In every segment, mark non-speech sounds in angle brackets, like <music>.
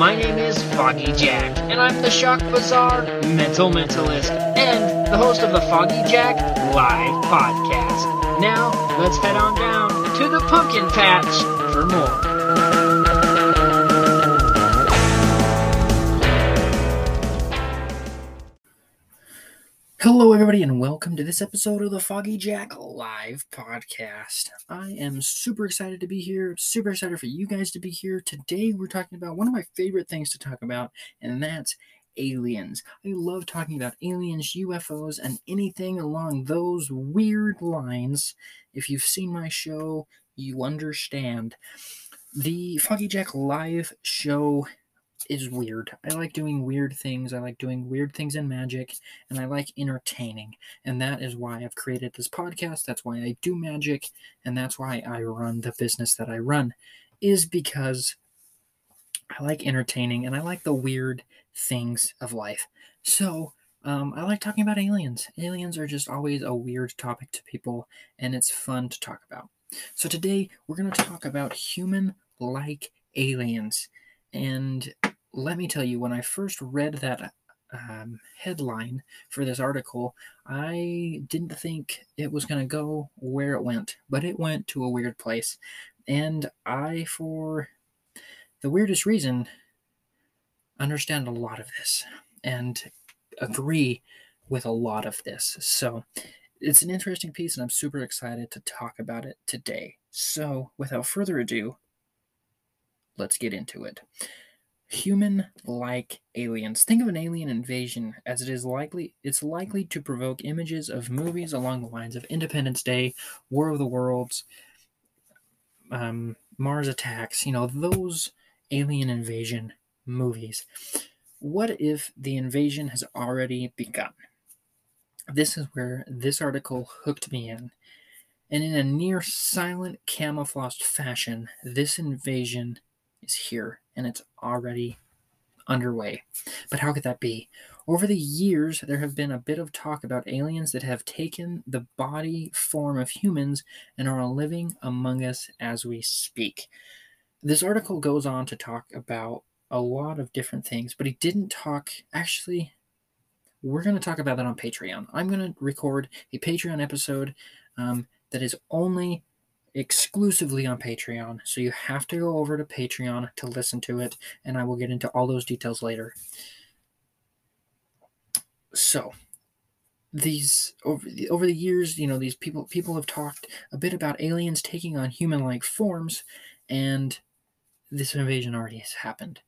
My name is Foggy Jack, and I'm the Shock Bazaar mental mentalist and the host of the Foggy Jack Live Podcast. Now, let's head on down to the pumpkin patch for more. Hello, everybody, and welcome to this episode of the Foggy Jack Live Podcast. I am super excited to be here, super excited for you guys to be here. Today, we're talking about one of my favorite things to talk about, and that's aliens. I love talking about aliens, UFOs, and anything along those weird lines. If you've seen my show, you understand. The Foggy Jack Live show is weird. I like doing weird things. I like doing weird things in magic, and I like entertaining. And that is why I've created this podcast. That's why I do magic, and that's why I run the business that I run, is because I like entertaining and I like the weird things of life. So, um, I like talking about aliens. Aliens are just always a weird topic to people, and it's fun to talk about. So, today we're going to talk about human like aliens. And let me tell you, when I first read that um, headline for this article, I didn't think it was going to go where it went, but it went to a weird place. And I, for the weirdest reason, understand a lot of this and agree with a lot of this. So it's an interesting piece, and I'm super excited to talk about it today. So, without further ado, let's get into it human like aliens. Think of an alien invasion as it is likely it's likely to provoke images of movies along the lines of independence day war of the worlds um, mars attacks you know those alien invasion movies. What if the invasion has already begun? This is where this article hooked me in. And in a near silent camouflaged fashion this invasion is here and it's already underway. But how could that be? Over the years, there have been a bit of talk about aliens that have taken the body form of humans and are living among us as we speak. This article goes on to talk about a lot of different things, but he didn't talk, actually, we're going to talk about that on Patreon. I'm going to record a Patreon episode um, that is only exclusively on Patreon. So you have to go over to Patreon to listen to it, and I will get into all those details later. So, these over the, over the years, you know, these people people have talked a bit about aliens taking on human-like forms, and this invasion already has happened.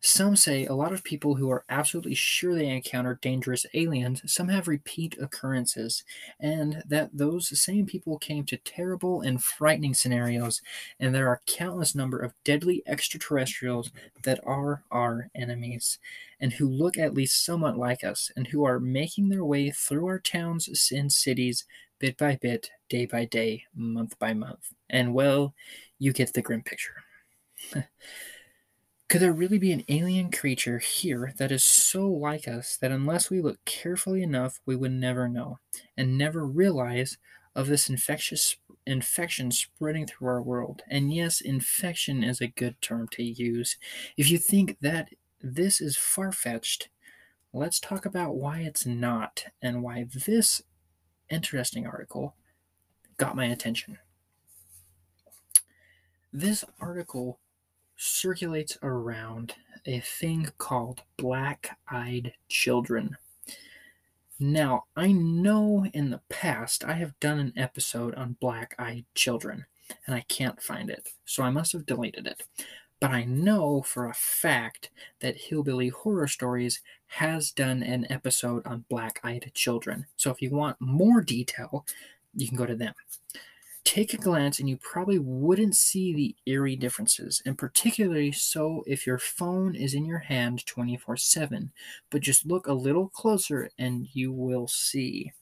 Some say a lot of people who are absolutely sure they encountered dangerous aliens, some have repeat occurrences, and that those same people came to terrible and frightening scenarios, and there are countless number of deadly extraterrestrials that are our enemies, and who look at least somewhat like us, and who are making their way through our towns and cities bit by bit, day by day, month by month. And well, you get the grim picture. <laughs> Could there really be an alien creature here that is so like us that unless we look carefully enough, we would never know and never realize of this infectious infection spreading through our world? And yes, infection is a good term to use. If you think that this is far fetched, let's talk about why it's not and why this interesting article got my attention. This article circulates around a thing called black eyed children. Now, I know in the past I have done an episode on black eyed children, and I can't find it, so I must have deleted it. But I know for a fact that Hillbilly Horror Stories has done an episode on black eyed children. So if you want more detail, you can go to them take a glance and you probably wouldn't see the eerie differences, and particularly so if your phone is in your hand 24 7. But just look a little closer and you will see.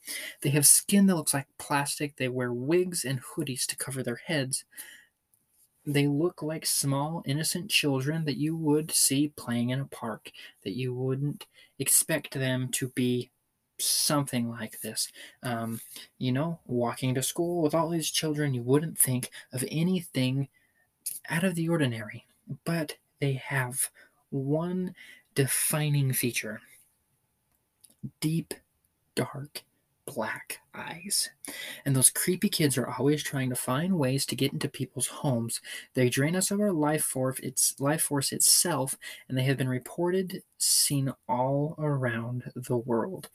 They have skin that looks like plastic, they wear wigs and hoodies to cover their heads. They look like small, innocent children that you would see playing in a park, that you wouldn't expect them to be something like this. Um, you know, walking to school with all these children, you wouldn't think of anything out of the ordinary, but they have one defining feature deep, dark, black eyes. And those creepy kids are always trying to find ways to get into people's homes. They drain us of our life force, its life force itself, and they have been reported seen all around the world.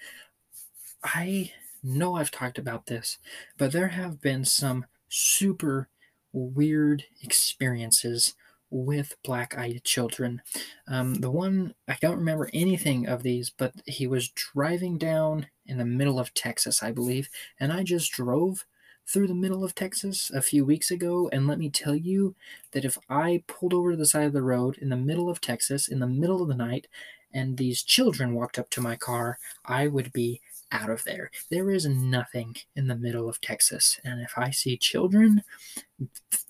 I know I've talked about this, but there have been some super weird experiences with black eyed children. Um, the one, I don't remember anything of these, but he was driving down in the middle of Texas, I believe, and I just drove through the middle of Texas a few weeks ago, and let me tell you that if I pulled over to the side of the road in the middle of Texas, in the middle of the night, and these children walked up to my car, I would be out of there. There is nothing in the middle of Texas. And if I see children,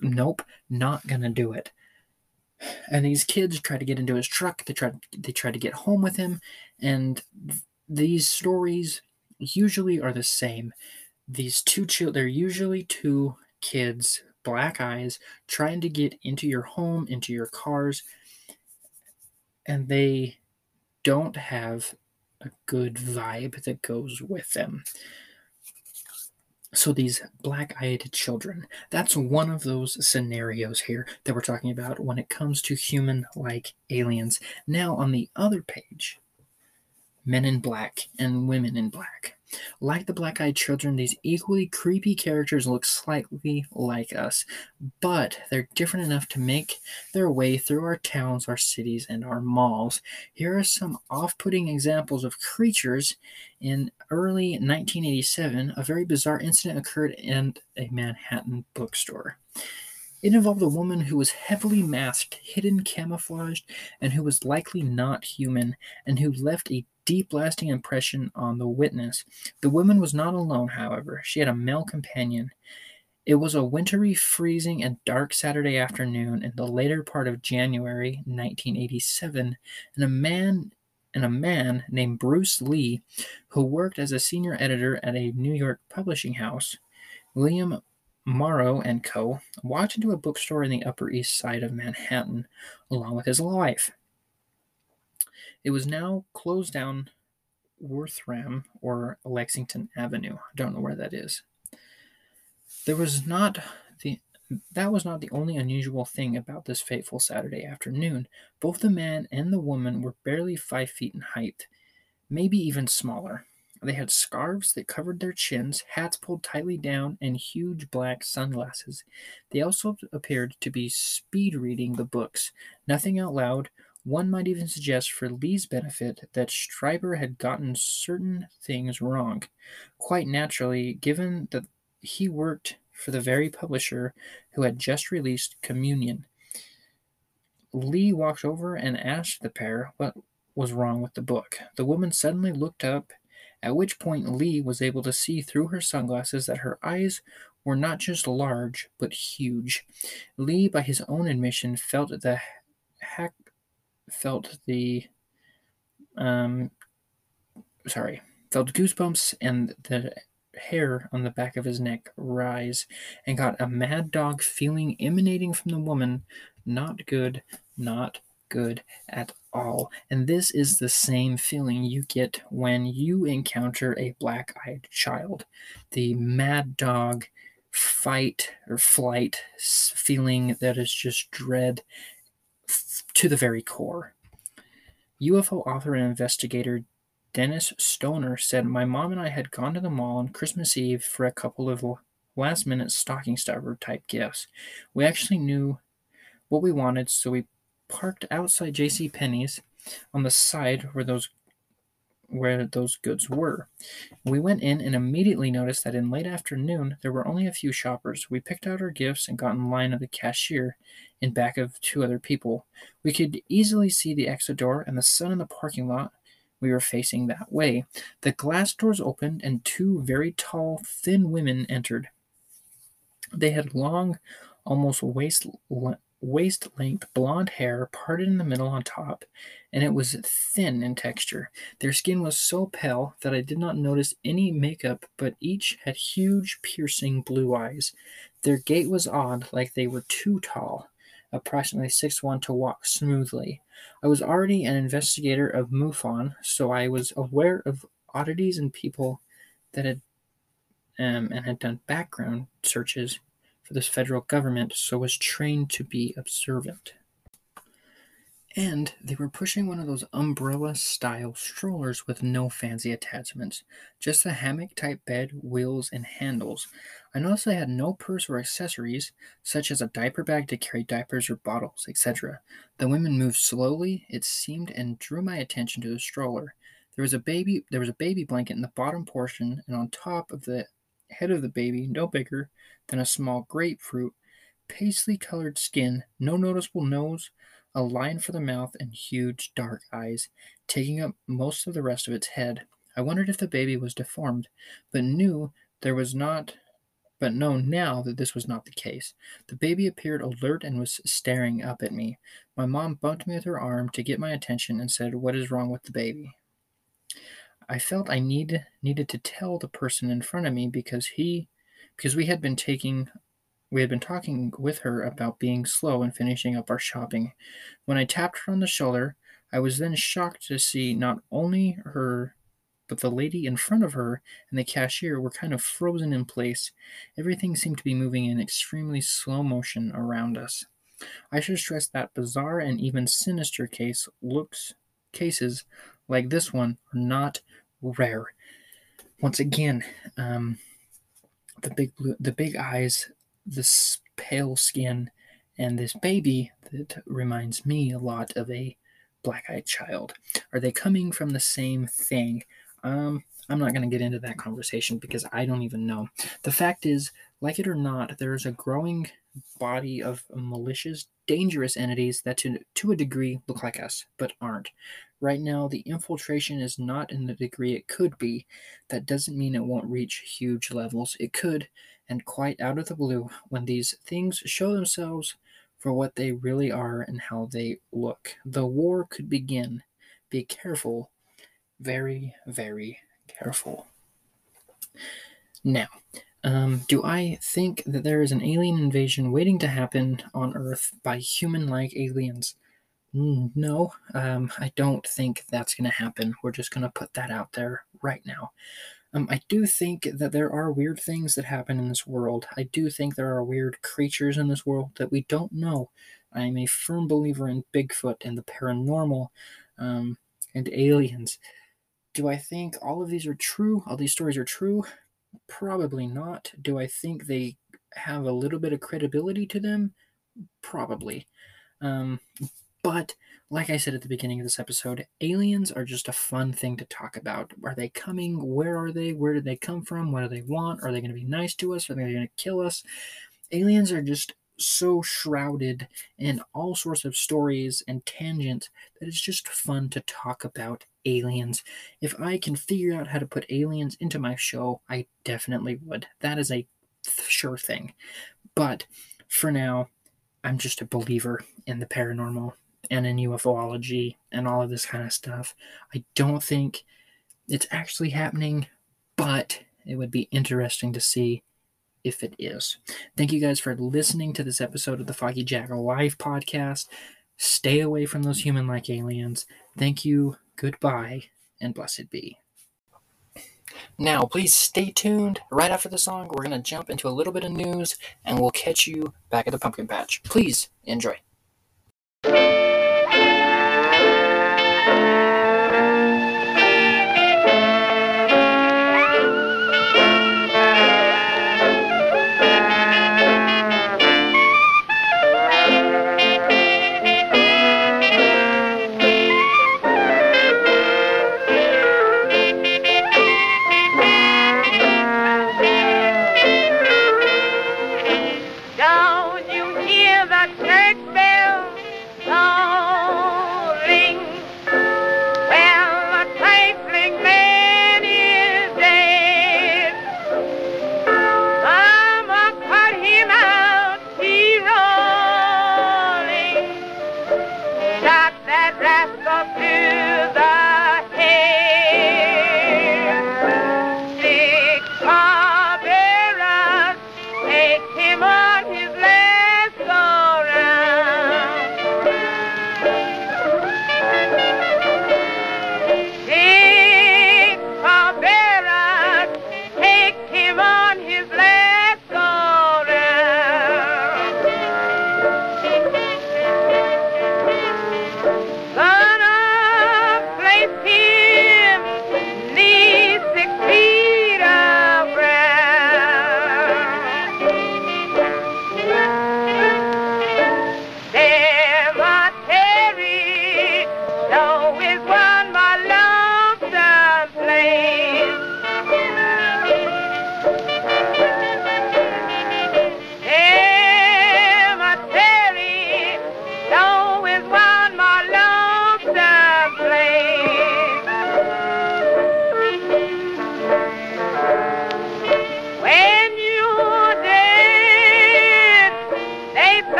nope, not gonna do it and these kids try to get into his truck they try they try to get home with him and th- these stories usually are the same these two children they're usually two kids black eyes trying to get into your home into your cars and they don't have a good vibe that goes with them so these black-eyed children, that's one of those scenarios here that we're talking about when it comes to human-like aliens. Now on the other page, men in black and women in black. Like the black eyed children, these equally creepy characters look slightly like us, but they're different enough to make their way through our towns, our cities, and our malls. Here are some off putting examples of creatures. In early 1987, a very bizarre incident occurred in a Manhattan bookstore. It involved a woman who was heavily masked, hidden, camouflaged, and who was likely not human, and who left a deep lasting impression on the witness. The woman was not alone, however. She had a male companion. It was a wintry, freezing, and dark Saturday afternoon in the later part of January 1987, and a man and a man named Bruce Lee, who worked as a senior editor at a New York publishing house, William Morrow and Co., walked into a bookstore in the Upper East Side of Manhattan along with his wife. It was now closed down Wortham or Lexington Avenue. I don't know where that is. There was not the that was not the only unusual thing about this fateful Saturday afternoon. Both the man and the woman were barely five feet in height, maybe even smaller. They had scarves that covered their chins, hats pulled tightly down, and huge black sunglasses. They also appeared to be speed reading the books, nothing out loud. One might even suggest, for Lee's benefit, that Strieber had gotten certain things wrong. Quite naturally, given that he worked for the very publisher who had just released Communion. Lee walked over and asked the pair what was wrong with the book. The woman suddenly looked up at which point Lee was able to see through her sunglasses that her eyes were not just large, but huge. Lee, by his own admission, felt the hack felt the um sorry, felt goosebumps and the hair on the back of his neck rise and got a mad dog feeling emanating from the woman. Not good, not good at all. And this is the same feeling you get when you encounter a black eyed child. The mad dog fight or flight feeling that is just dread to the very core. UFO author and investigator Dennis Stoner said, My mom and I had gone to the mall on Christmas Eve for a couple of last minute stocking stuffer type gifts. We actually knew what we wanted, so we parked outside J.C. Penney's on the side where those where those goods were. We went in and immediately noticed that in late afternoon there were only a few shoppers. We picked out our gifts and got in line of the cashier in back of two other people. We could easily see the exit door and the sun in the parking lot. We were facing that way. The glass doors opened and two very tall, thin women entered. They had long, almost waist waist length blonde hair parted in the middle on top, and it was thin in texture. Their skin was so pale that I did not notice any makeup, but each had huge, piercing blue eyes. Their gait was odd, like they were too tall. approximately six one, to walk smoothly. I was already an investigator of MUFON, so I was aware of oddities and people that had um, and had done background searches for this federal government, so was trained to be observant. And they were pushing one of those umbrella style strollers with no fancy attachments, just a hammock type bed, wheels, and handles. I noticed they had no purse or accessories, such as a diaper bag to carry diapers or bottles, etc. The women moved slowly, it seemed, and drew my attention to the stroller. There was a baby there was a baby blanket in the bottom portion, and on top of the head of the baby, no bigger than a small grapefruit, paisley colored skin, no noticeable nose, a line for the mouth, and huge dark eyes, taking up most of the rest of its head. I wondered if the baby was deformed, but knew there was not but know now that this was not the case. The baby appeared alert and was staring up at me. My mom bumped me with her arm to get my attention and said, What is wrong with the baby? I felt I need, needed to tell the person in front of me because he because we had been taking we had been talking with her about being slow and finishing up our shopping. When I tapped her on the shoulder, I was then shocked to see not only her, but the lady in front of her and the cashier were kind of frozen in place. Everything seemed to be moving in extremely slow motion around us. I should stress that bizarre and even sinister case looks cases like this one are not rare. Once again, um, the big blue, the big eyes this pale skin and this baby that reminds me a lot of a black-eyed child. Are they coming from the same thing? Um, I'm not going to get into that conversation because I don't even know. The fact is, like it or not, there is a growing body of malicious, dangerous entities that, to, to a degree, look like us, but aren't. Right now, the infiltration is not in the degree it could be. That doesn't mean it won't reach huge levels. It could, and quite out of the blue when these things show themselves for what they really are and how they look. The war could begin. Be careful, very, very careful. Now, um, do I think that there is an alien invasion waiting to happen on Earth by human like aliens? No, um, I don't think that's going to happen. We're just going to put that out there right now. Um, I do think that there are weird things that happen in this world. I do think there are weird creatures in this world that we don't know. I am a firm believer in Bigfoot and the paranormal um, and aliens. Do I think all of these are true? All these stories are true? Probably not. Do I think they have a little bit of credibility to them? Probably. Um, but like I said at the beginning of this episode, aliens are just a fun thing to talk about. Are they coming? Where are they? Where did they come from? What do they want? Are they going to be nice to us? Are they going to kill us? Aliens are just so shrouded in all sorts of stories and tangents that it's just fun to talk about aliens. If I can figure out how to put aliens into my show, I definitely would. That is a sure thing. But for now, I'm just a believer in the paranormal and in UFOlogy and all of this kind of stuff. I don't think it's actually happening, but it would be interesting to see if it is. Thank you guys for listening to this episode of the Foggy Jack Live podcast. Stay away from those human like aliens. Thank you, goodbye, and blessed be. Now, please stay tuned. Right after the song, we're going to jump into a little bit of news and we'll catch you back at the pumpkin patch. Please enjoy. happy.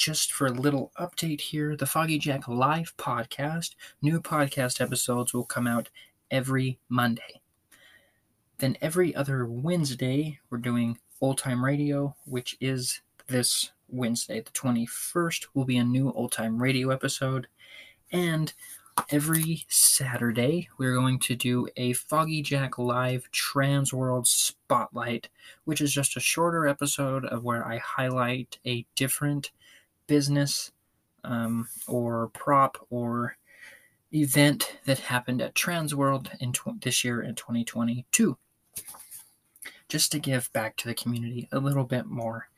Just for a little update here, the Foggy Jack Live podcast, new podcast episodes will come out every Monday. Then every other Wednesday, we're doing Old Time Radio, which is this Wednesday, the 21st, will be a new Old Time Radio episode. And every Saturday, we're going to do a Foggy Jack Live Trans World Spotlight, which is just a shorter episode of where I highlight a different business um, or prop or event that happened at Trans World in tw- this year in 2022. Just to give back to the community a little bit more.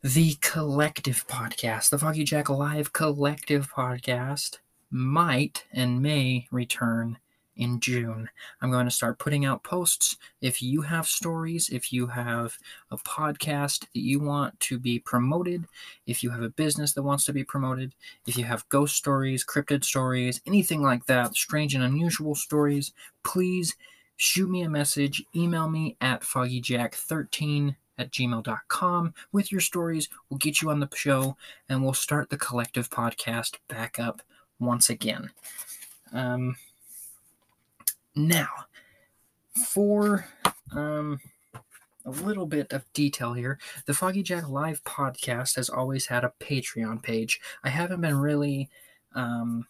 The Collective Podcast, the Foggy Jack Live Collective Podcast might and may return in June. I'm going to start putting out posts. If you have stories, if you have a podcast that you want to be promoted, if you have a business that wants to be promoted, if you have ghost stories, cryptid stories, anything like that, strange and unusual stories, please shoot me a message, email me at foggyjack13 at gmail.com with your stories. We'll get you on the show and we'll start the collective podcast back up once again. Um, now, for um, a little bit of detail here, the Foggy Jack Live podcast has always had a Patreon page. I haven't been really um,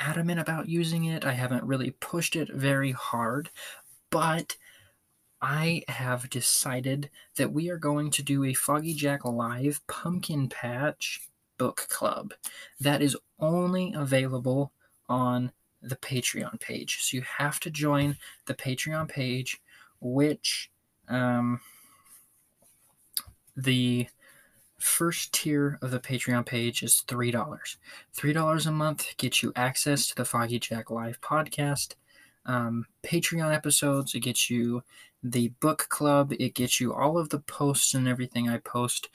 adamant about using it, I haven't really pushed it very hard, but. I have decided that we are going to do a Foggy Jack Live Pumpkin Patch book club that is only available on the Patreon page. So you have to join the Patreon page, which um, the first tier of the Patreon page is $3. $3 a month gets you access to the Foggy Jack Live podcast. Um, Patreon episodes, it gets you the book club, it gets you all of the posts and everything I post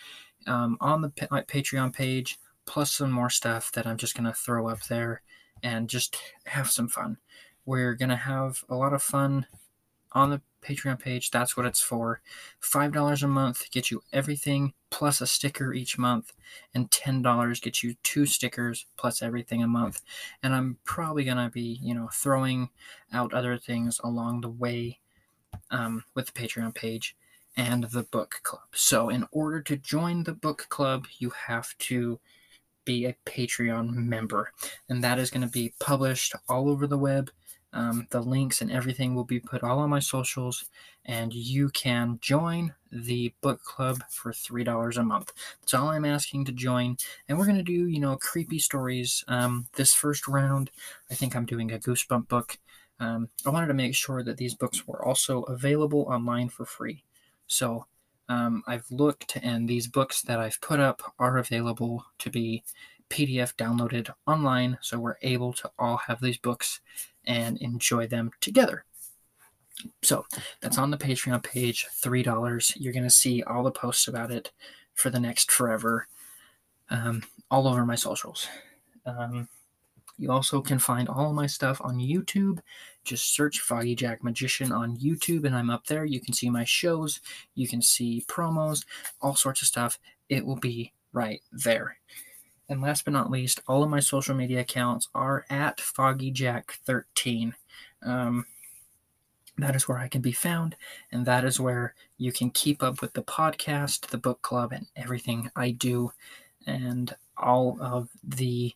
um, on the Patreon page, plus some more stuff that I'm just going to throw up there and just have some fun. We're going to have a lot of fun on the Patreon page. That's what it's for. $5 a month gets you everything plus a sticker each month, and $10 gets you two stickers plus everything a month. And I'm probably going to be, you know, throwing out other things along the way um, with the Patreon page and the book club. So, in order to join the book club, you have to be a Patreon member, and that is going to be published all over the web. Um, the links and everything will be put all on my socials, and you can join the book club for three dollars a month. That's all I'm asking to join, and we're gonna do you know creepy stories. Um, this first round, I think I'm doing a goosebump book. Um, I wanted to make sure that these books were also available online for free. So um, I've looked, and these books that I've put up are available to be PDF downloaded online, so we're able to all have these books and enjoy them together. So that's on the Patreon page, $3. You're going to see all the posts about it for the next forever, um, all over my socials. Um, you also can find all of my stuff on YouTube. Just search Foggy Jack Magician on YouTube, and I'm up there. You can see my shows, you can see promos, all sorts of stuff. It will be right there. And last but not least, all of my social media accounts are at FoggyJack13. Um, that is where I can be found, and that is where you can keep up with the podcast, the book club, and everything I do, and all of the